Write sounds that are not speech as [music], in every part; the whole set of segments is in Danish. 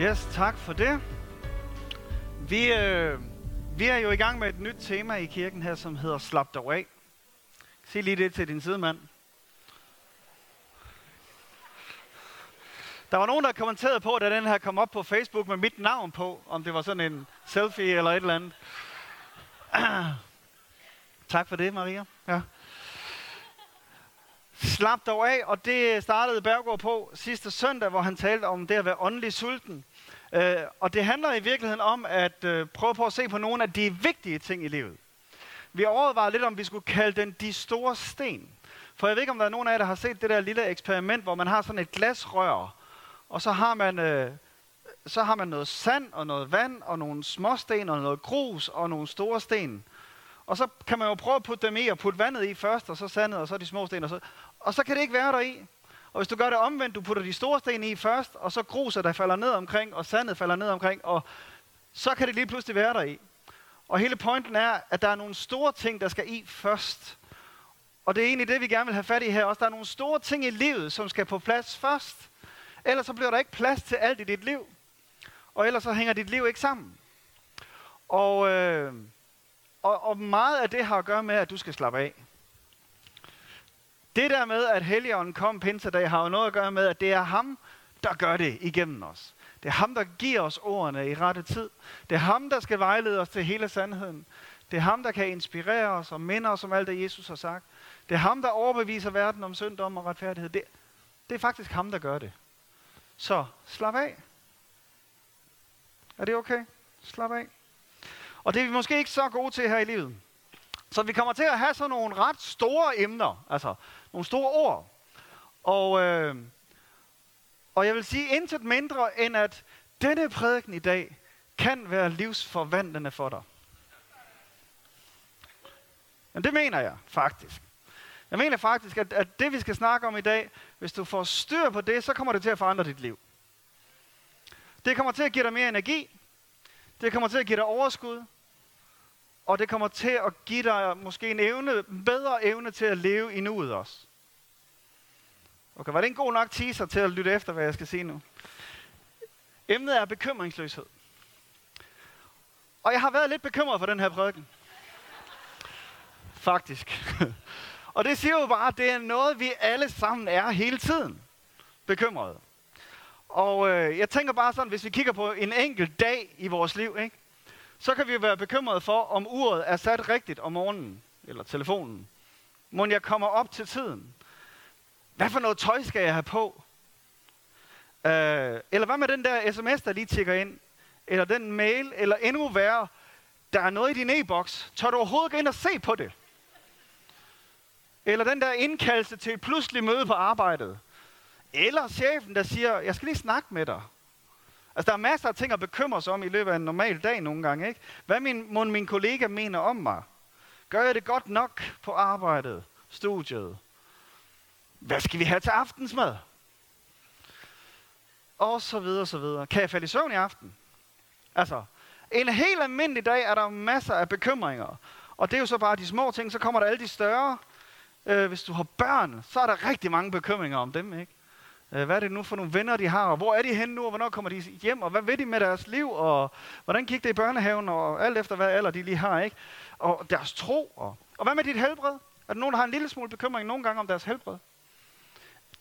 Yes, tak for det. Vi, øh, vi er jo i gang med et nyt tema i kirken her, som hedder Slap dig af. Sig lige det til din sidemand. Der var nogen, der kommenterede på, da den her kom op på Facebook med mit navn på, om det var sådan en selfie eller et eller andet. [clears throat] tak for det, Maria. Ja. Slap dog af, og det startede Bergård på sidste søndag, hvor han talte om det at være åndelig sulten. Øh, og det handler i virkeligheden om at uh, prøve på at se på nogle af de vigtige ting i livet. Vi overvejede lidt, om vi skulle kalde den de store sten. For jeg ved ikke, om der er nogen af jer, der har set det der lille eksperiment, hvor man har sådan et glasrør, og så har man, øh, så har man noget sand og noget vand og nogle småsten og noget grus og nogle store sten. Og så kan man jo prøve at putte dem i og putte vandet i først, og så sandet, og så de små sten, og så, og så kan det ikke være der i. Og hvis du gør det omvendt, du putter de store sten i først, og så gruser, der falder ned omkring, og sandet falder ned omkring, og så kan det lige pludselig være der i. Og hele pointen er, at der er nogle store ting, der skal i først. Og det er egentlig det, vi gerne vil have fat i her også. Der er nogle store ting i livet, som skal på plads først. Ellers så bliver der ikke plads til alt i dit liv. Og ellers så hænger dit liv ikke sammen. Og, øh, og, og meget af det har at gøre med, at du skal slappe af. Det der med, at Helligånden kom pinsedag, har jo noget at gøre med, at det er ham, der gør det igennem os. Det er ham, der giver os ordene i rette tid. Det er ham, der skal vejlede os til hele sandheden. Det er ham, der kan inspirere os og minde os om alt det, Jesus har sagt. Det er ham, der overbeviser verden om syndom og retfærdighed. Det, det er faktisk ham, der gør det. Så slap af. Er det okay? Slap af. Og det er vi måske ikke så gode til her i livet. Så vi kommer til at have sådan nogle ret store emner, altså nogle store ord. Og, øh, og jeg vil sige intet mindre end, at denne prædiken i dag kan være livsforvandlende for dig. Men det mener jeg faktisk. Jeg mener faktisk, at, at det vi skal snakke om i dag, hvis du får styr på det, så kommer det til at forandre dit liv. Det kommer til at give dig mere energi. Det kommer til at give dig overskud. Og det kommer til at give dig måske en evne, bedre evne til at leve i nuet også. Okay, var det en god nok teaser til at lytte efter, hvad jeg skal sige nu? Emnet er bekymringsløshed. Og jeg har været lidt bekymret for den her prædiken. Faktisk. [laughs] Og det siger jo bare, at det er noget, vi alle sammen er hele tiden bekymrede. Og øh, jeg tænker bare sådan, hvis vi kigger på en enkelt dag i vores liv, ikke? så kan vi være bekymrede for, om uret er sat rigtigt om morgenen, eller telefonen. Må jeg kommer op til tiden? Hvad for noget tøj skal jeg have på? Øh, eller hvad med den der sms, der lige tigger ind? Eller den mail, eller endnu værre, der er noget i din e-boks. Tør du overhovedet gå ind og se på det? Eller den der indkaldelse til et pludseligt møde på arbejdet. Eller chefen, der siger, jeg skal lige snakke med dig. Altså, der er masser af ting at bekymre sig om i løbet af en normal dag nogle gange, ikke? Hvad min, må min kollega mener om mig? Gør jeg det godt nok på arbejdet, studiet? Hvad skal vi have til aftensmad? Og så videre, så videre. Kan jeg falde i søvn i aften? Altså, en helt almindelig dag er der masser af bekymringer. Og det er jo så bare de små ting, så kommer der alle de større. Øh, hvis du har børn, så er der rigtig mange bekymringer om dem, ikke? Øh, hvad er det nu for nogle venner, de har, og hvor er de henne nu, og hvornår kommer de hjem, og hvad ved de med deres liv, og hvordan gik det i børnehaven, og alt efter hvad alder de lige har, ikke? Og deres tro, og, og hvad med dit helbred? Er der nogen, der har en lille smule bekymring nogle gange om deres helbred?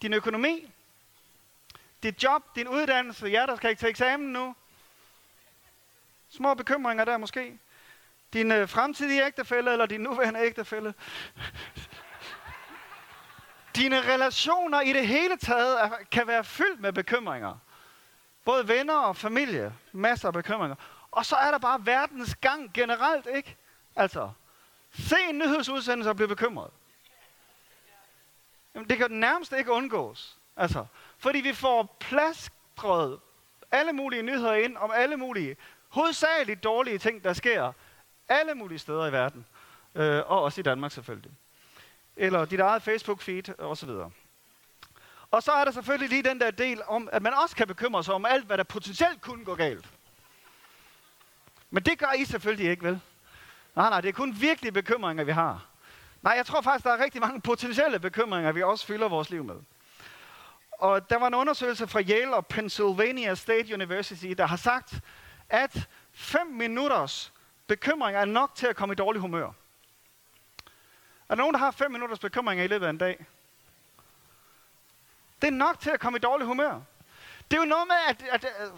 Din økonomi? Dit job? Din uddannelse? jer der skal ikke til eksamen nu? Små bekymringer der måske? Din øh, fremtidige ægtefælle, eller din nuværende ægtefælle? [laughs] Dine relationer i det hele taget er, kan være fyldt med bekymringer. Både venner og familie. Masser af bekymringer. Og så er der bare verdens gang generelt, ikke? Altså, se en nyhedsudsendelse og blive bekymret. Jamen, det kan nærmest ikke undgås. Altså, fordi vi får plaskret alle mulige nyheder ind om alle mulige, hovedsageligt dårlige ting, der sker alle mulige steder i verden. Øh, og også i Danmark selvfølgelig eller dit eget Facebook-feed osv. Og så er der selvfølgelig lige den der del om, at man også kan bekymre sig om alt, hvad der potentielt kunne gå galt. Men det gør I selvfølgelig ikke, vel? Nej, nej, det er kun virkelige bekymringer, vi har. Nej, jeg tror faktisk, der er rigtig mange potentielle bekymringer, vi også fylder vores liv med. Og der var en undersøgelse fra Yale og Pennsylvania State University, der har sagt, at 5 minutters bekymring er nok til at komme i dårlig humør. Er der nogen, der har 5 minutters bekymringer i løbet af en dag? Det er nok til at komme i dårlig humør. Det er jo noget med, at, at, at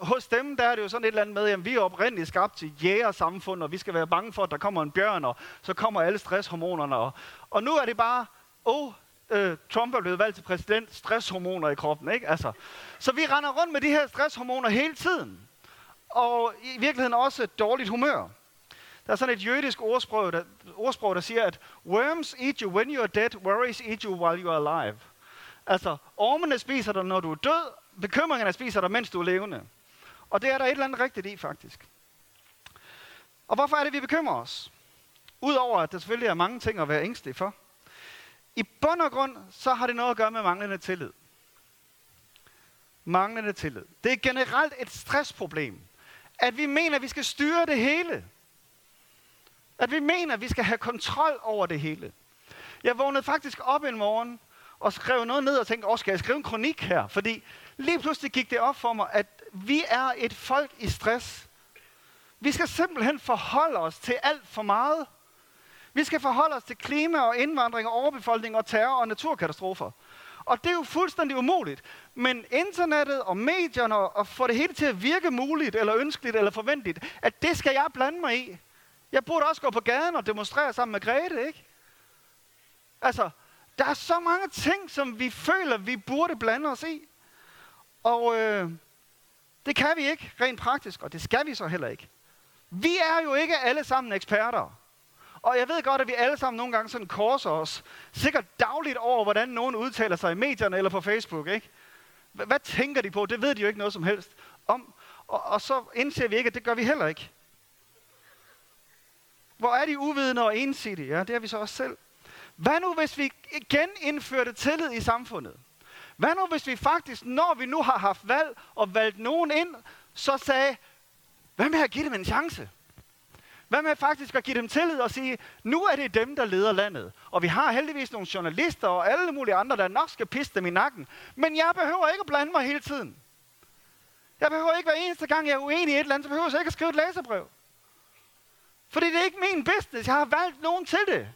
hos dem, der er det jo sådan et eller andet med, at vi er oprindeligt skabt til jægersamfund, og vi skal være bange for, at der kommer en bjørn, og så kommer alle stresshormonerne. Og, og nu er det bare, åh, oh, øh, Trump er blevet valgt til præsident, stresshormoner i kroppen, ikke? Altså, så vi render rundt med de her stresshormoner hele tiden. Og i virkeligheden også et dårligt humør. Der er sådan et jødisk ordsprog der, ordsprog, der siger, at worms eat you when you are dead, worries eat you while you are alive. Altså, ormene spiser dig, når du er død, bekymringerne spiser dig, mens du er levende. Og det er der et eller andet rigtigt i, faktisk. Og hvorfor er det, vi bekymrer os? Udover at der selvfølgelig er mange ting at være ængstelig for. I bund og grund, så har det noget at gøre med manglende tillid. Manglende tillid. Det er generelt et stressproblem. At vi mener, at vi skal styre det hele. At vi mener, at vi skal have kontrol over det hele. Jeg vågnede faktisk op en morgen og skrev noget ned og tænkte, åh, skal jeg skrive en kronik her? Fordi lige pludselig gik det op for mig, at vi er et folk i stress. Vi skal simpelthen forholde os til alt for meget. Vi skal forholde os til klima og indvandring og overbefolkning og terror og naturkatastrofer. Og det er jo fuldstændig umuligt. Men internettet og medierne og få det hele til at virke muligt, eller ønskeligt, eller forventeligt, at det skal jeg blande mig i. Jeg burde også gå på gaden og demonstrere sammen med Grete, ikke? Altså, der er så mange ting, som vi føler, vi burde blande os i. Og øh, det kan vi ikke rent praktisk, og det skal vi så heller ikke. Vi er jo ikke alle sammen eksperter. Og jeg ved godt, at vi alle sammen nogle gange sådan korser os, sikkert dagligt over, hvordan nogen udtaler sig i medierne eller på Facebook. Ikke? Hvad tænker de på? Det ved de jo ikke noget som helst om. Og, og så indser vi ikke, at det gør vi heller ikke. Hvor er de uvidende og ensidige? Ja, det er vi så også selv. Hvad nu, hvis vi igen indførte tillid i samfundet? Hvad nu, hvis vi faktisk, når vi nu har haft valg og valgt nogen ind, så sagde, hvad med at give dem en chance? Hvad med faktisk at give dem tillid og sige, nu er det dem, der leder landet. Og vi har heldigvis nogle journalister og alle mulige andre, der nok skal pisse dem i nakken. Men jeg behøver ikke at blande mig hele tiden. Jeg behøver ikke hver eneste gang, jeg er uenig i et eller andet, så behøver jeg ikke at skrive et læserbrev. Fordi det er ikke min business. Jeg har valgt nogen til det.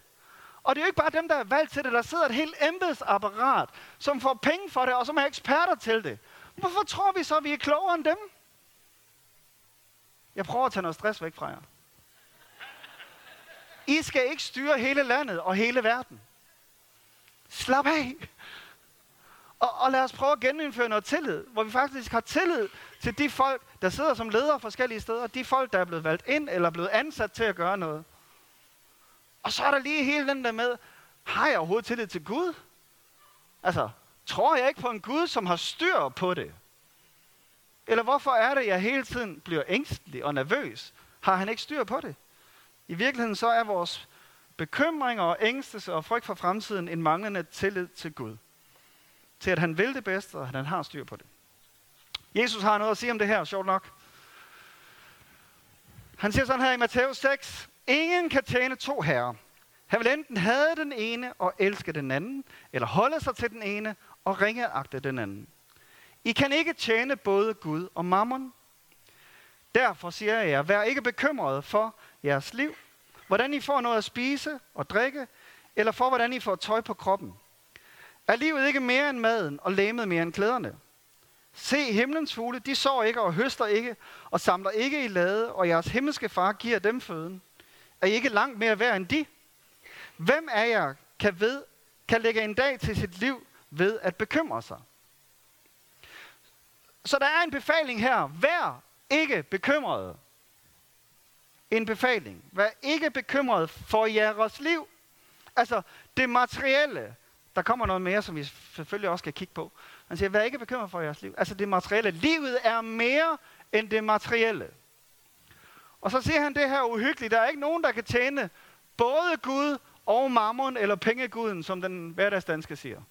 Og det er jo ikke bare dem, der er valgt til det. Der sidder et helt embedsapparat, som får penge for det, og som er eksperter til det. Hvorfor tror vi så, at vi er klogere end dem? Jeg prøver at tage noget stress væk fra jer. I skal ikke styre hele landet og hele verden. Slap af. Og, og lad os prøve at genindføre noget tillid, hvor vi faktisk har tillid til de folk, der sidder som ledere forskellige steder, de folk, der er blevet valgt ind eller blevet ansat til at gøre noget. Og så er der lige hele den der med, har jeg overhovedet tillid til Gud? Altså, tror jeg ikke på en Gud, som har styr på det? Eller hvorfor er det, jeg hele tiden bliver ængstelig og nervøs? Har han ikke styr på det? I virkeligheden så er vores bekymringer og ængstelse og frygt for fremtiden en manglende tillid til Gud. Til at han vil det bedste, og at han har styr på det. Jesus har noget at sige om det her, sjovt nok. Han siger sådan her i Matthæus 6, Ingen kan tjene to herrer. Han vil enten have den ene og elske den anden, eller holde sig til den ene og ringeagte den anden. I kan ikke tjene både Gud og mammon. Derfor siger jeg jer, vær ikke bekymret for jeres liv, hvordan I får noget at spise og drikke, eller for hvordan I får tøj på kroppen. Er livet ikke mere end maden, og læmet mere end klæderne? Se himlens fugle, de sår ikke og høster ikke, og samler ikke i lade, og jeres himmelske far giver dem føden. Er I ikke langt mere værd end de? Hvem af jer kan, ved, kan lægge en dag til sit liv ved at bekymre sig? Så der er en befaling her. Vær ikke bekymret. En befaling. Vær ikke bekymret for jeres liv. Altså det materielle. Der kommer noget mere, som vi selvfølgelig også skal kigge på. Han siger, vær ikke bekymret for jeres liv. Altså det materielle. Livet er mere end det materielle. Og så siger han det her uhyggeligt. Der er ikke nogen, der kan tjene både Gud og mammon eller pengeguden, som den hverdagsdanske siger.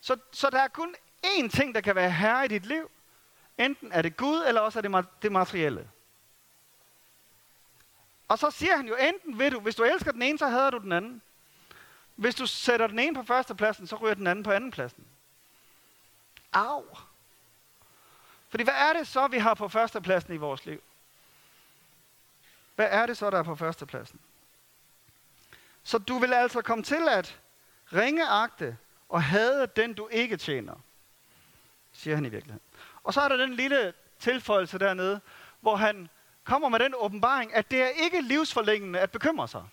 Så, så der er kun én ting, der kan være herre i dit liv. Enten er det Gud, eller også er det det materielle. Og så siger han jo, enten vil du, hvis du elsker den ene, så hader du den anden. Hvis du sætter den ene på førstepladsen, så ryger den anden på andenpladsen. Au! Fordi hvad er det så, vi har på førstepladsen i vores liv? Hvad er det så, der er på førstepladsen? Så du vil altså komme til at ringeagte og hade den, du ikke tjener, siger han i virkeligheden. Og så er der den lille tilføjelse dernede, hvor han kommer med den åbenbaring, at det er ikke livsforlængende at bekymre sig.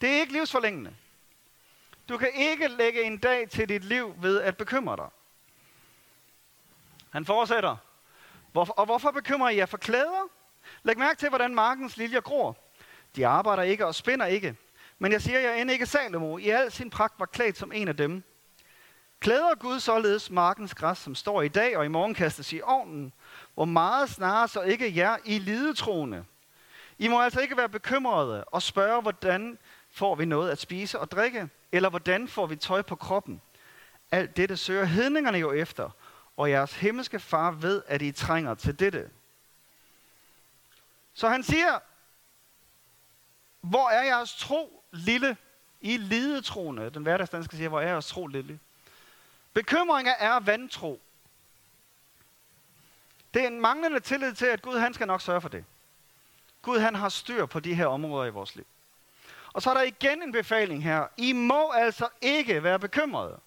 Det er ikke livsforlængende. Du kan ikke lægge en dag til dit liv ved at bekymre dig. Han fortsætter. Hvorfor, og hvorfor bekymrer I jer for klæder? Læg mærke til, hvordan markens liljer gror. De arbejder ikke og spinder ikke. Men jeg siger jer end ikke Salomo, i al sin pragt var klædt som en af dem. Klæder Gud således markens græs, som står i dag og i morgen kastes i ovnen, hvor meget snarere så ikke jer i lidetroende. I må altså ikke være bekymrede og spørge, hvordan får vi noget at spise og drikke, eller hvordan får vi tøj på kroppen. Alt dette søger hedningerne jo efter, og jeres himmelske far ved, at I trænger til dette. Så han siger, hvor er jeres tro lille? I lidetroende. Den hverdagsdanske siger, hvor er jeres tro lille? Bekymringer er vantro. Det er en manglende tillid til, at Gud han skal nok sørge for det. Gud han har styr på de her områder i vores liv. Og så er der igen en befaling her. I må altså ikke være bekymrede.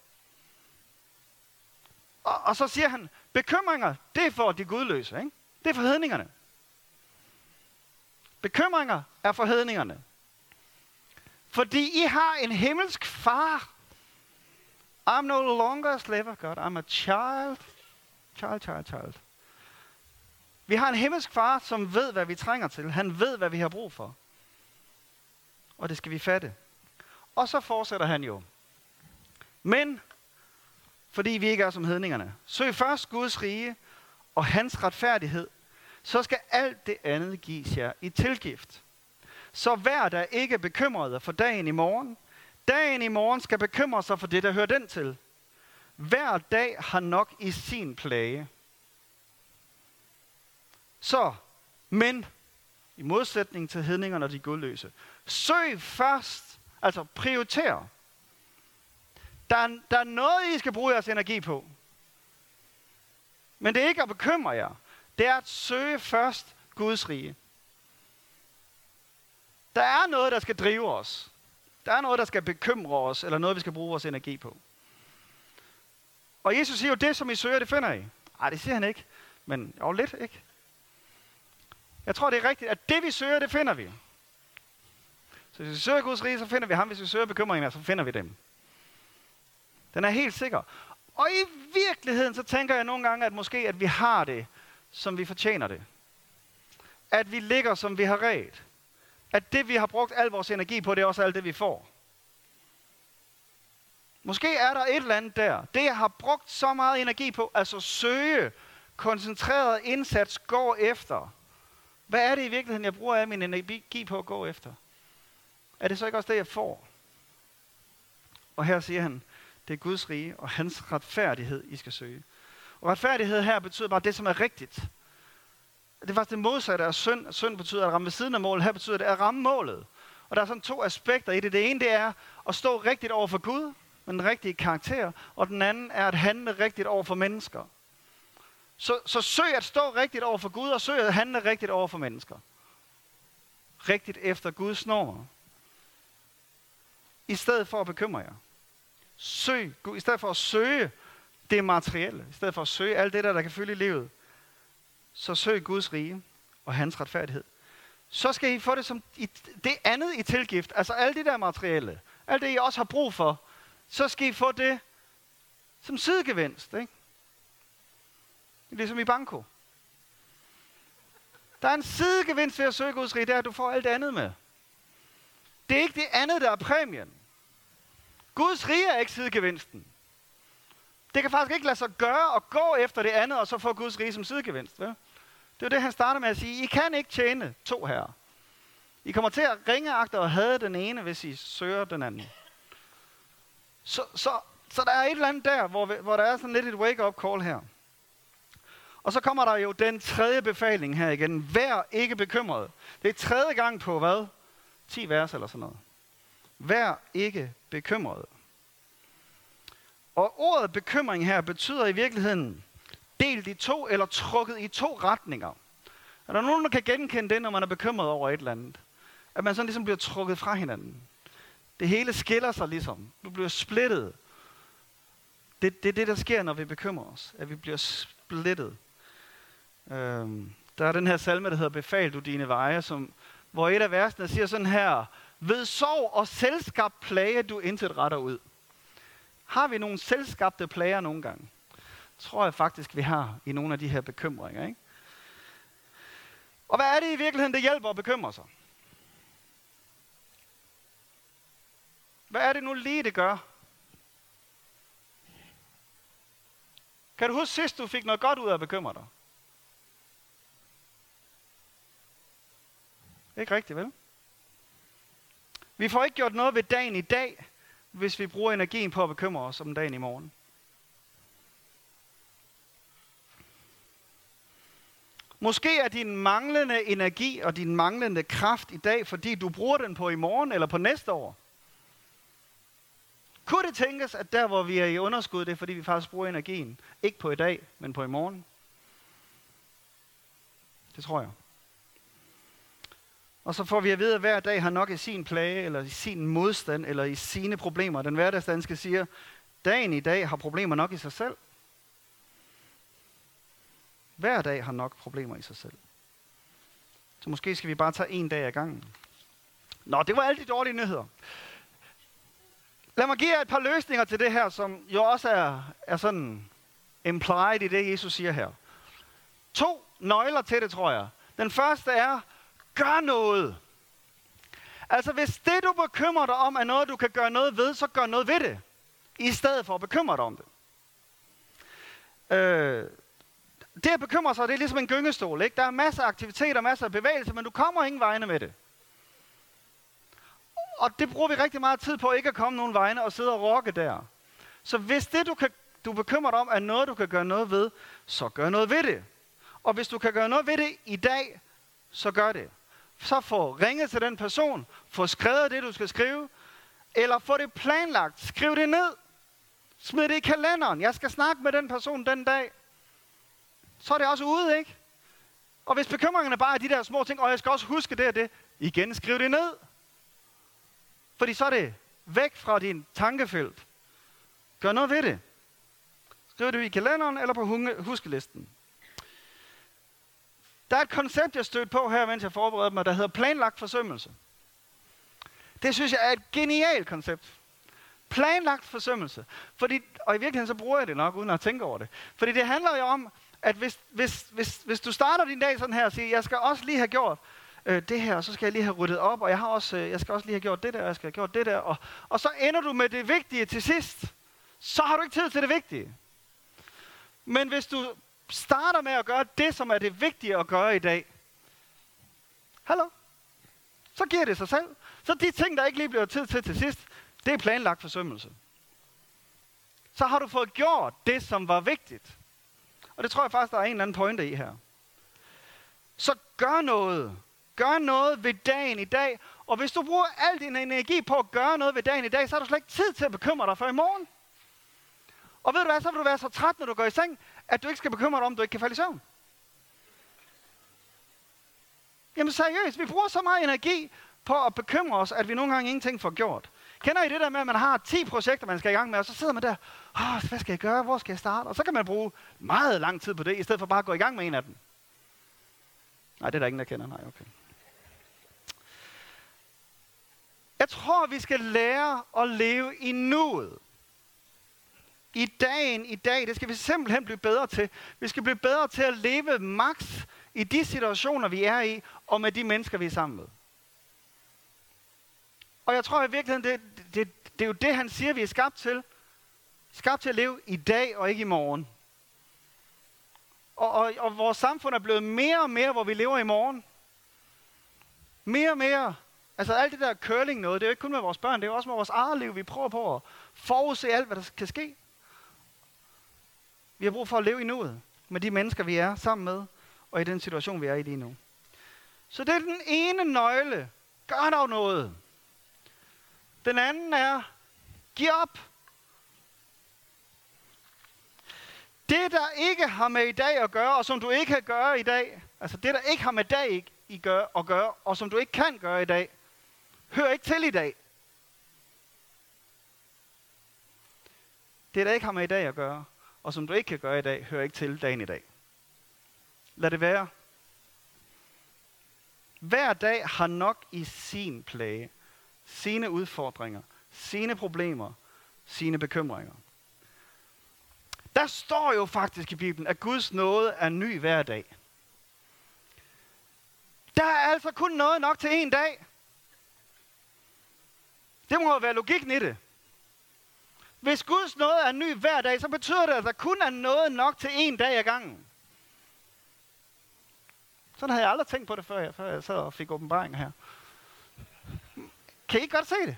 Og, og så siger han, bekymringer, det er for de gudløse. Ikke? Det er for hedningerne. Bekymringer er for hedningerne. Fordi I har en himmelsk far. I'm no longer a slave of God. I'm a child. Child, child, child. Vi har en himmelsk far, som ved, hvad vi trænger til. Han ved, hvad vi har brug for. Og det skal vi fatte. Og så fortsætter han jo. Men, fordi vi ikke er som hedningerne, søg først Guds rige og hans retfærdighed, så skal alt det andet gives jer i tilgift. Så vær der ikke bekymret for dagen i morgen. Dagen i morgen skal bekymre sig for det, der hører den til. Hver dag har nok i sin plage. Så, men, i modsætning til hedningerne og de gudløse, søg først, altså prioriter. Der er, der er noget, I skal bruge jeres energi på. Men det er ikke at bekymre jer. Det er at søge først Guds rige. Der er noget, der skal drive os. Der er noget, der skal bekymre os, eller noget, vi skal bruge vores energi på. Og Jesus siger jo, det som I søger, det finder I. Nej, det siger han ikke. Men jo lidt, ikke? Jeg tror, det er rigtigt, at det vi søger, det finder vi. Så hvis vi søger Guds rige, så finder vi ham. Hvis vi søger bekymringer, så finder vi dem. Den er helt sikker. Og i virkeligheden, så tænker jeg nogle gange, at måske, at vi har det, som vi fortjener det. At vi ligger, som vi har ret at det, vi har brugt al vores energi på, det er også alt det, vi får. Måske er der et eller andet der. Det, jeg har brugt så meget energi på, altså søge, koncentreret indsats, gå efter. Hvad er det i virkeligheden, jeg bruger af min energi på at gå efter? Er det så ikke også det, jeg får? Og her siger han, det er Guds rige og hans retfærdighed, I skal søge. Og retfærdighed her betyder bare det, som er rigtigt. Det er faktisk det modsatte af synd. Synd betyder at ramme ved siden af målet. Her betyder det at ramme målet. Og der er sådan to aspekter i det. Det ene det er at stå rigtigt over for Gud, med den rigtige karakter. Og den anden er at handle rigtigt over for mennesker. Så, så søg at stå rigtigt over for Gud, og søg at handle rigtigt over for mennesker. Rigtigt efter Guds normer. I stedet for at bekymre jer. Søg Gud, i stedet for at søge det materielle, i stedet for at søge alt det der, der kan fylde i livet, så søg Guds rige og hans retfærdighed. Så skal I få det som i, det andet i tilgift, altså alt det der materielle, alt det I også har brug for, så skal I få det som sidegevinst. Ikke? Ligesom i banko. Der er en sidegevinst ved at søge Guds rige, det er, at du får alt det andet med. Det er ikke det andet, der er præmien. Guds rige er ikke sidegevinsten. Det kan faktisk ikke lade sig gøre at gå efter det andet, og så få Guds rige som sidegevinst. Vel? Det er det, han starter med at sige. I kan ikke tjene to herrer. I kommer til at ringeagte og have den ene, hvis I søger den anden. Så, så, så der er et eller andet der, hvor, hvor der er sådan lidt et wake-up call her. Og så kommer der jo den tredje befaling her igen. Vær ikke bekymret. Det er tredje gang på hvad? 10 vers eller sådan noget. Vær ikke bekymret. Og ordet bekymring her betyder i virkeligheden delt i to eller trukket i to retninger. Er der nogen, der kan genkende det, når man er bekymret over et eller andet? At man sådan ligesom bliver trukket fra hinanden. Det hele skiller sig ligesom. Du bliver splittet. Det, det er det, der sker, når vi bekymrer os. At vi bliver splittet. Øhm, der er den her salme, der hedder Befal du dine veje, som, hvor et af versene siger sådan her. Ved sorg og selskab plage du intet retter ud. Har vi nogle selskabte plager nogle gange? Tror jeg faktisk, vi har i nogle af de her bekymringer. Ikke? Og hvad er det i virkeligheden, det hjælper at bekymre sig? Hvad er det nu lige, det gør? Kan du huske sidst, du fik noget godt ud af at bekymre dig? Ikke rigtigt, vel? Vi får ikke gjort noget ved dagen i dag, hvis vi bruger energien på at bekymre os om dagen i morgen. Måske er din manglende energi og din manglende kraft i dag, fordi du bruger den på i morgen eller på næste år. Kunne det tænkes, at der hvor vi er i underskud, det er fordi vi faktisk bruger energien, ikke på i dag, men på i morgen? Det tror jeg. Og så får vi at vide, at hver dag har nok i sin plage, eller i sin modstand, eller i sine problemer. Den hverdagsdanske siger, dagen i dag har problemer nok i sig selv. Hver dag har nok problemer i sig selv. Så måske skal vi bare tage en dag ad gangen. Nå, det var alle de dårlige nyheder. Lad mig give jer et par løsninger til det her, som jo også er, er sådan implied i det, Jesus siger her. To nøgler til det, tror jeg. Den første er, gør noget. Altså, hvis det, du bekymrer dig om, er noget, du kan gøre noget ved, så gør noget ved det. I stedet for at bekymre dig om det. Øh, det at bekymre sig, det er ligesom en gyngestol. Ikke? Der er masser af aktiviteter, masser af bevægelse, men du kommer ingen vegne med det. Og det bruger vi rigtig meget tid på, ikke at komme nogen vegne og sidde og rokke der. Så hvis det, du, kan, du bekymrer dig om, er noget, du kan gøre noget ved, så gør noget ved det. Og hvis du kan gøre noget ved det i dag, så gør det. Så få ringet til den person, få skrevet det, du skal skrive, eller få det planlagt. Skriv det ned. Smid det i kalenderen. Jeg skal snakke med den person den dag så er det også ude, ikke? Og hvis bekymringerne bare er de der små ting, og jeg skal også huske det og det, igen skriv det ned. Fordi så er det væk fra din tankefelt. Gør noget ved det. Skriv det i kalenderen eller på huskelisten. Der er et koncept, jeg stødte på her, mens jeg forberedte mig, der hedder planlagt forsømmelse. Det synes jeg er et genialt koncept. Planlagt forsømmelse. Fordi, og i virkeligheden så bruger jeg det nok, uden at tænke over det. Fordi det handler jo om, at hvis, hvis, hvis, hvis du starter din dag sådan her og siger, jeg skal også lige have gjort øh, det her, og så skal jeg lige have ryddet op, og jeg, har også, øh, jeg skal også lige have gjort det der, og jeg skal have gjort det der, og, og så ender du med det vigtige til sidst, så har du ikke tid til det vigtige. Men hvis du starter med at gøre det, som er det vigtige at gøre i dag, hallo, så giver det sig selv. Så de ting, der ikke lige bliver tid til til sidst, det er planlagt forsømmelse. Så har du fået gjort det, som var vigtigt. Og det tror jeg faktisk, der er en eller anden pointe i her. Så gør noget. Gør noget ved dagen i dag. Og hvis du bruger al din energi på at gøre noget ved dagen i dag, så har du slet ikke tid til at bekymre dig for i morgen. Og ved du hvad, så vil du være så træt, når du går i seng, at du ikke skal bekymre dig om, at du ikke kan falde i søvn. Jamen seriøst, vi bruger så meget energi på at bekymre os, at vi nogle gange ingenting får gjort. Kender I det der med, at man har 10 projekter, man skal i gang med, og så sidder man der, Åh, hvad skal jeg gøre, hvor skal jeg starte? Og så kan man bruge meget lang tid på det, i stedet for bare at gå i gang med en af dem. Nej, det er der ingen, der kender. Nej, okay. Jeg tror, vi skal lære at leve i nuet. I dagen i dag, det skal vi simpelthen blive bedre til. Vi skal blive bedre til at leve maks i de situationer, vi er i, og med de mennesker, vi er sammen med. Og jeg tror i virkeligheden, det, det, det er jo det, han siger, vi er skabt til. Skabt til at leve i dag og ikke i morgen. Og, og, og vores samfund er blevet mere og mere, hvor vi lever i morgen. Mere og mere. Altså alt det der curling noget, det er jo ikke kun med vores børn, det er også med vores eget liv. Vi prøver på at forudse alt, hvad der kan ske. Vi har brug for at leve i nuet med de mennesker, vi er sammen med, og i den situation, vi er i lige nu. Så det er den ene nøgle. Gør dog noget. Den anden er, giv op. Det, der ikke har med i dag at gøre, og som du ikke kan gøre i dag, altså det, der ikke har med dag i gør, at gøre, og som du ikke kan gøre i dag, hører ikke til i dag. Det, der ikke har med i dag at gøre, og som du ikke kan gøre i dag, hører ikke til dagen i dag. Lad det være. Hver dag har nok i sin plage, sine udfordringer, sine problemer, sine bekymringer. Der står jo faktisk i Bibelen, at Guds nåde er ny hver dag. Der er altså kun noget nok til en dag. Det må jo være logikken i det. Hvis Guds nåde er ny hver dag, så betyder det, at der kun er noget nok til en dag ad gangen. Sådan havde jeg aldrig tænkt på det, før jeg, før jeg sad og fik åbenbaring her. Kan I ikke godt se det?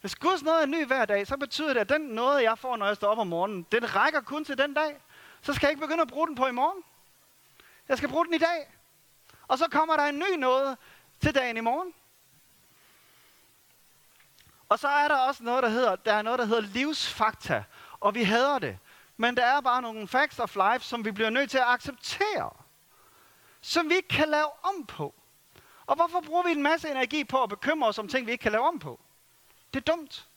Hvis Guds nåde er ny hver dag, så betyder det, at den nåde, jeg får, når jeg står op om morgenen, den rækker kun til den dag. Så skal jeg ikke begynde at bruge den på i morgen. Jeg skal bruge den i dag. Og så kommer der en ny nåde til dagen i morgen. Og så er der også noget, der hedder, der er noget, der hedder livsfakta. Og vi hader det. Men der er bare nogle facts of life, som vi bliver nødt til at acceptere. Som vi ikke kan lave om på. Og hvorfor bruger vi en masse energi på at bekymre os om ting, vi ikke kan lave om på? Det er dumt.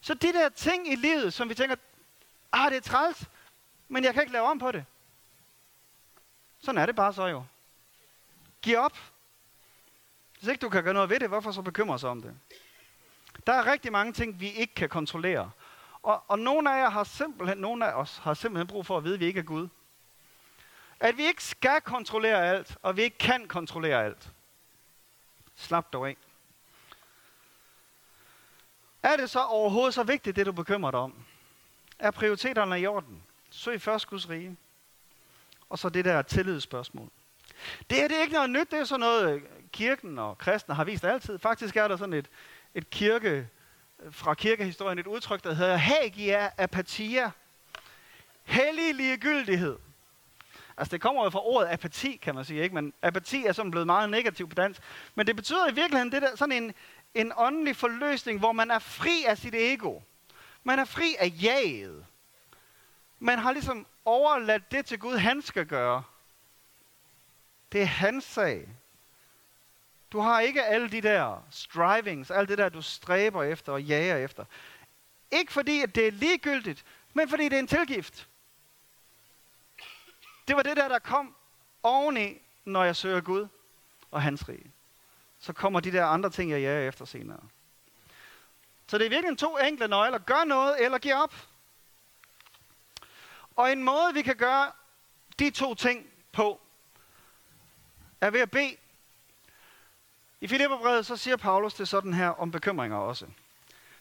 Så de der ting i livet, som vi tænker, ah, det er træls, men jeg kan ikke lave om på det. Sådan er det bare så jo. Giv op. Hvis ikke du kan gøre noget ved det, hvorfor så bekymre sig om det? Der er rigtig mange ting, vi ikke kan kontrollere. Og, og nogle af jer har simpelthen, nogle af os har simpelthen brug for at vide, at vi ikke er Gud. At vi ikke skal kontrollere alt, og vi ikke kan kontrollere alt. Slap dog af. Er det så overhovedet så vigtigt, det du bekymrer dig om? Er prioriteterne i orden? Søg først Guds rige. Og så det der tillidsspørgsmål. Det er det er ikke noget nyt, det er sådan noget, øh, kirken og kristne har vist altid. Faktisk er der sådan et, et kirke, fra kirkehistorien et udtryk, der hedder hagia apatia. Hellig ligegyldighed. Altså det kommer jo fra ordet apati, kan man sige, ikke? Men apati er sådan blevet meget negativ på dansk. Men det betyder i virkeligheden det der, sådan en, en åndelig forløsning, hvor man er fri af sit ego. Man er fri af jaget. Man har ligesom overladt det til Gud, han skal gøre. Det er hans sag. Du har ikke alle de der strivings, alt det der, du stræber efter og jager efter. Ikke fordi, at det er ligegyldigt, men fordi det er en tilgift. Det var det der, der kom oveni, når jeg søger Gud og hans rige. Så kommer de der andre ting, jeg jager efter senere. Så det er virkelig to enkle nøgler. Gør noget eller giv op. Og en måde, vi kan gøre de to ting på, er ved at bede. I Filipperbrevet så siger Paulus det sådan her om bekymringer også.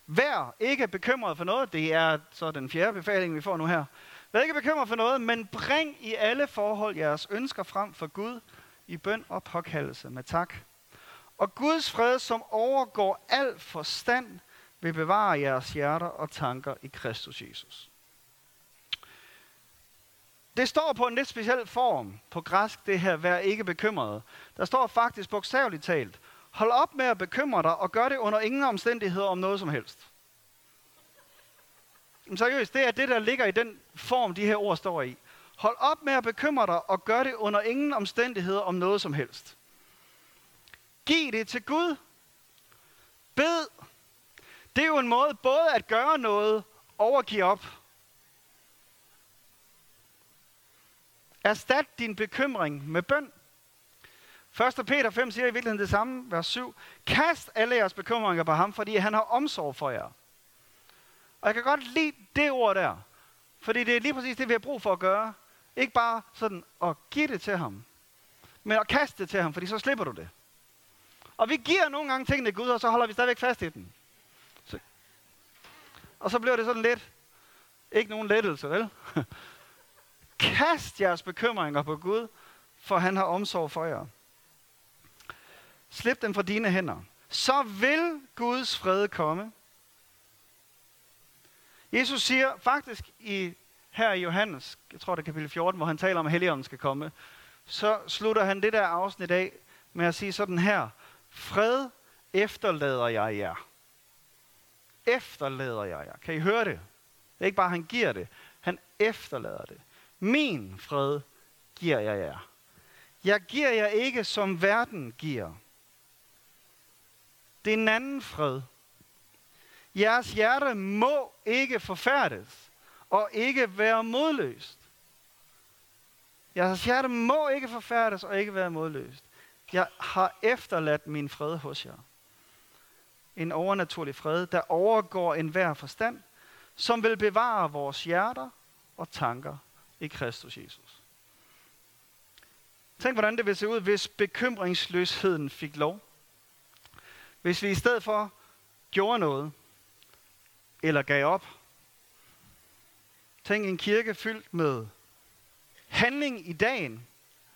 Vær ikke bekymret for noget. Det er så den fjerde befaling, vi får nu her. Vær ikke bekymret for noget, men bring i alle forhold jeres ønsker frem for Gud i bøn og påkaldelse med tak. Og Guds fred, som overgår al forstand, vil bevare jeres hjerter og tanker i Kristus Jesus. Det står på en lidt speciel form på græsk, det her, vær ikke bekymret. Der står faktisk bogstaveligt talt, hold op med at bekymre dig, og gør det under ingen omstændigheder om noget som helst. Men seriøst, det er det, der ligger i den form, de her ord står i. Hold op med at bekymre dig, og gør det under ingen omstændigheder om noget som helst. Giv det til Gud. Bed. Det er jo en måde både at gøre noget og at give op. Erstat din bekymring med bøn. 1. Peter 5 siger i virkeligheden det samme, vers 7. Kast alle jeres bekymringer på ham, fordi han har omsorg for jer. Og jeg kan godt lide det ord der. Fordi det er lige præcis det, vi har brug for at gøre. Ikke bare sådan at give det til ham, men at kaste det til ham, fordi så slipper du det. Og vi giver nogle gange tingene til Gud, og så holder vi stadigvæk fast i den. Så. Og så bliver det sådan lidt, ikke nogen lettelse, vel? [laughs] Kast jeres bekymringer på Gud, for han har omsorg for jer. Slip dem fra dine hænder. Så vil Guds fred komme. Jesus siger faktisk i her i Johannes, jeg tror det er kapitel 14, hvor han taler om, at Helligånden skal komme, så slutter han det der afsnit af med at sige sådan her. Fred efterlader jeg jer. efterlader jeg jer. Kan I høre det? Det er ikke bare, han giver det. Han efterlader det. Min fred giver jeg jer. Jeg giver jer ikke, som verden giver. Det er en anden fred. Jeres hjerte må ikke forfærdes og ikke være modløst. Jeres hjerte må ikke forfærdes og ikke være modløst. Jeg har efterladt min fred hos jer. En overnaturlig fred, der overgår enhver forstand, som vil bevare vores hjerter og tanker i Kristus Jesus. Tænk, hvordan det ville se ud, hvis bekymringsløsheden fik lov. Hvis vi i stedet for gjorde noget, eller gav op. Tænk en kirke fyldt med handling i dagen,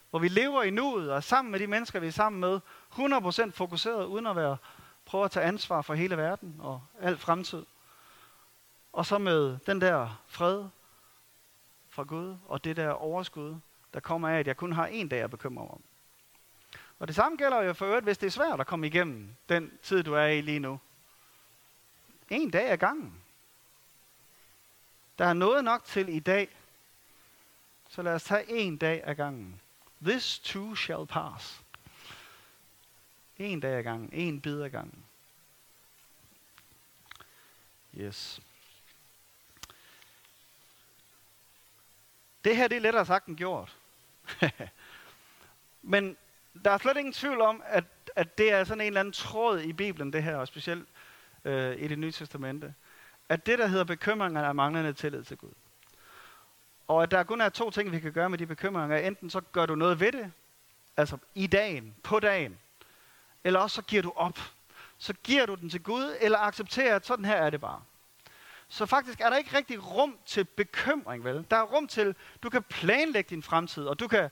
hvor vi lever i nuet og er sammen med de mennesker, vi er sammen med, 100% fokuseret, uden at være prøve at tage ansvar for hele verden og al fremtid. Og så med den der fred fra Gud og det der overskud, der kommer af, at jeg kun har en dag at bekymre mig om. Og det samme gælder jo for øvrigt, hvis det er svært at komme igennem den tid, du er i lige nu. En dag ad gangen. Der er noget nok til i dag, så lad os tage en dag ad gangen. This too shall pass. En dag ad gangen. En bid ad gangen. Yes. Det her det er lettere sagt end gjort. [laughs] Men der er slet ingen tvivl om, at, at det er sådan en eller anden tråd i Bibelen, det her, og specielt øh, i det nye testamente. At det, der hedder bekymringer, er manglende tillid til Gud. Og at der kun er to ting, vi kan gøre med de bekymringer. Enten så gør du noget ved det, altså i dagen, på dagen, eller også så giver du op. Så giver du den til Gud, eller accepterer, at sådan her er det bare. Så faktisk er der ikke rigtig rum til bekymring, vel? Der er rum til, du kan planlægge din fremtid, og du kan,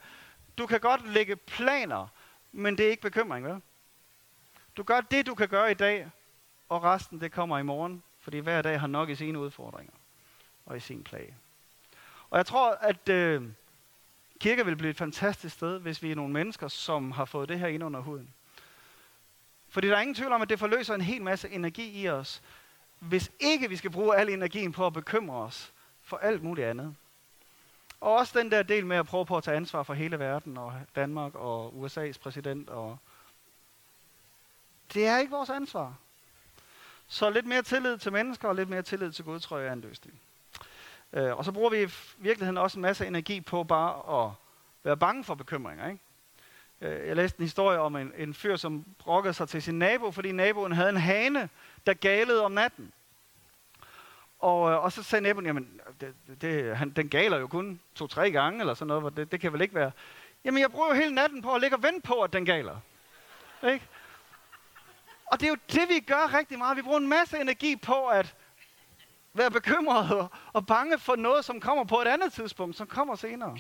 du kan godt lægge planer, men det er ikke bekymring, vel? Du gør det, du kan gøre i dag, og resten det kommer i morgen, fordi hver dag har nok i sine udfordringer og i sin plage. Og jeg tror, at øh, kirke vil blive et fantastisk sted, hvis vi er nogle mennesker, som har fået det her ind under huden. Fordi der er ingen tvivl om, at det forløser en hel masse energi i os, hvis ikke vi skal bruge al energien på at bekymre os for alt muligt andet. Og også den der del med at prøve på at tage ansvar for hele verden, og Danmark og USA's præsident. Og det er ikke vores ansvar. Så lidt mere tillid til mennesker og lidt mere tillid til Gud, tror jeg er en løsning. Øh, og så bruger vi i virkeligheden også en masse energi på bare at være bange for bekymringer. Ikke? Øh, jeg læste en historie om en, en fyr, som brokkede sig til sin nabo, fordi naboen havde en hane, der galede om natten. Og, øh, og så sagde naboen, jamen, det, det, han, den galer jo kun to-tre gange, eller sådan noget, det, det kan vel ikke være. Jamen, jeg bruger jo hele natten på at ligge og vente på, at den galer. Ikke? Og det er jo det, vi gør rigtig meget. Vi bruger en masse energi på at være bekymret og, og bange for noget, som kommer på et andet tidspunkt, som kommer senere.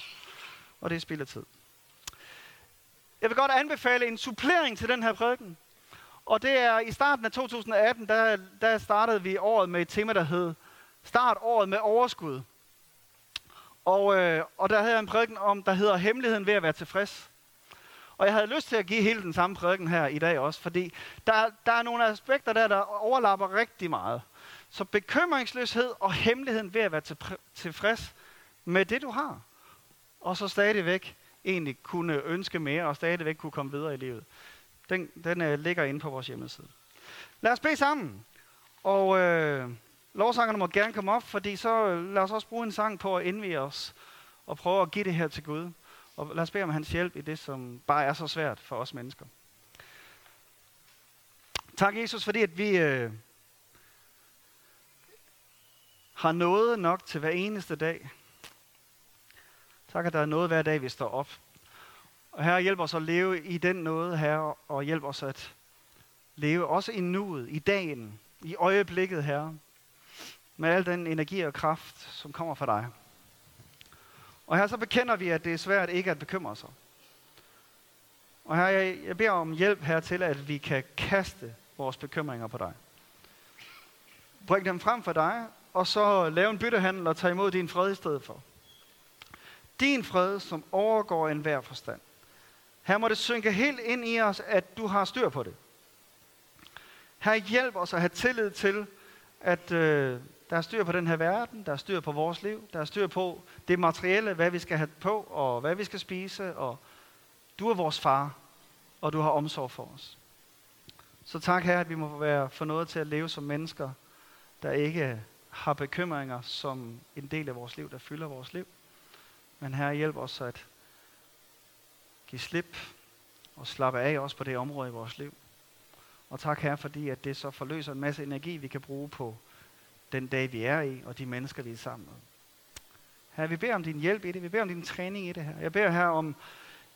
Og det er spild af tid. Jeg vil godt anbefale en supplering til den her prædiken. Og det er i starten af 2018, der, der startede vi året med et tema, der hed Start året med overskud. Og, øh, og der havde jeg en prædiken om, der hedder Hemmeligheden ved at være tilfreds. Og jeg havde lyst til at give hele den samme prædiken her i dag også, fordi der, der er nogle aspekter der, der overlapper rigtig meget. Så bekymringsløshed og hemmeligheden ved at være tilfreds med det, du har. Og så stadigvæk egentlig kunne ønske mere, og stadigvæk kunne komme videre i livet. Den, den øh, ligger inde på vores hjemmeside. Lad os bede sammen. Og øh, lovsangerne må gerne komme op, fordi så øh, lad os også bruge en sang på at indvige os og prøve at give det her til Gud. Og lad os bede om hans hjælp i det, som bare er så svært for os mennesker. Tak, Jesus, fordi at vi øh, har noget nok til hver eneste dag. Tak, at der er noget hver dag, vi står op. Og her hjælp os at leve i den noget, her og hjælp os at leve også i nuet, i dagen, i øjeblikket, Herre, med al den energi og kraft, som kommer fra dig. Og her så bekender vi, at det er svært ikke at bekymre sig. Og her, jeg, jeg beder om hjælp her til, at vi kan kaste vores bekymringer på dig. Bring dem frem for dig, og så lave en byttehandel og tage imod din fred i stedet for. Din fred, som overgår enhver forstand. Her må det synke helt ind i os, at du har styr på det. Her hjælp os at have tillid til, at øh, der er styr på den her verden, der er styr på vores liv, der er styr på det materielle, hvad vi skal have på, og hvad vi skal spise, og du er vores far, og du har omsorg for os. Så tak her, at vi må være for noget til at leve som mennesker, der ikke har bekymringer som en del af vores liv, der fylder vores liv. Men her hjælp os at give slip og slappe af også på det område i vores liv. Og tak her, fordi at det så forløser en masse energi, vi kan bruge på den dag, vi er i, og de mennesker, vi er sammen med. Her, vi beder om din hjælp i det. Vi beder om din træning i det her. Jeg beder her om,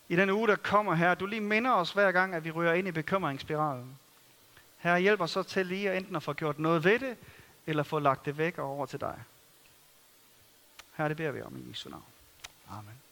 i den uge, der kommer her, du lige minder os hver gang, at vi rører ind i bekymringsspiralen. Her hjælper så til lige at enten at få gjort noget ved det, eller få lagt det væk og over til dig. Her det beder vi om i Jesu navn. Amen.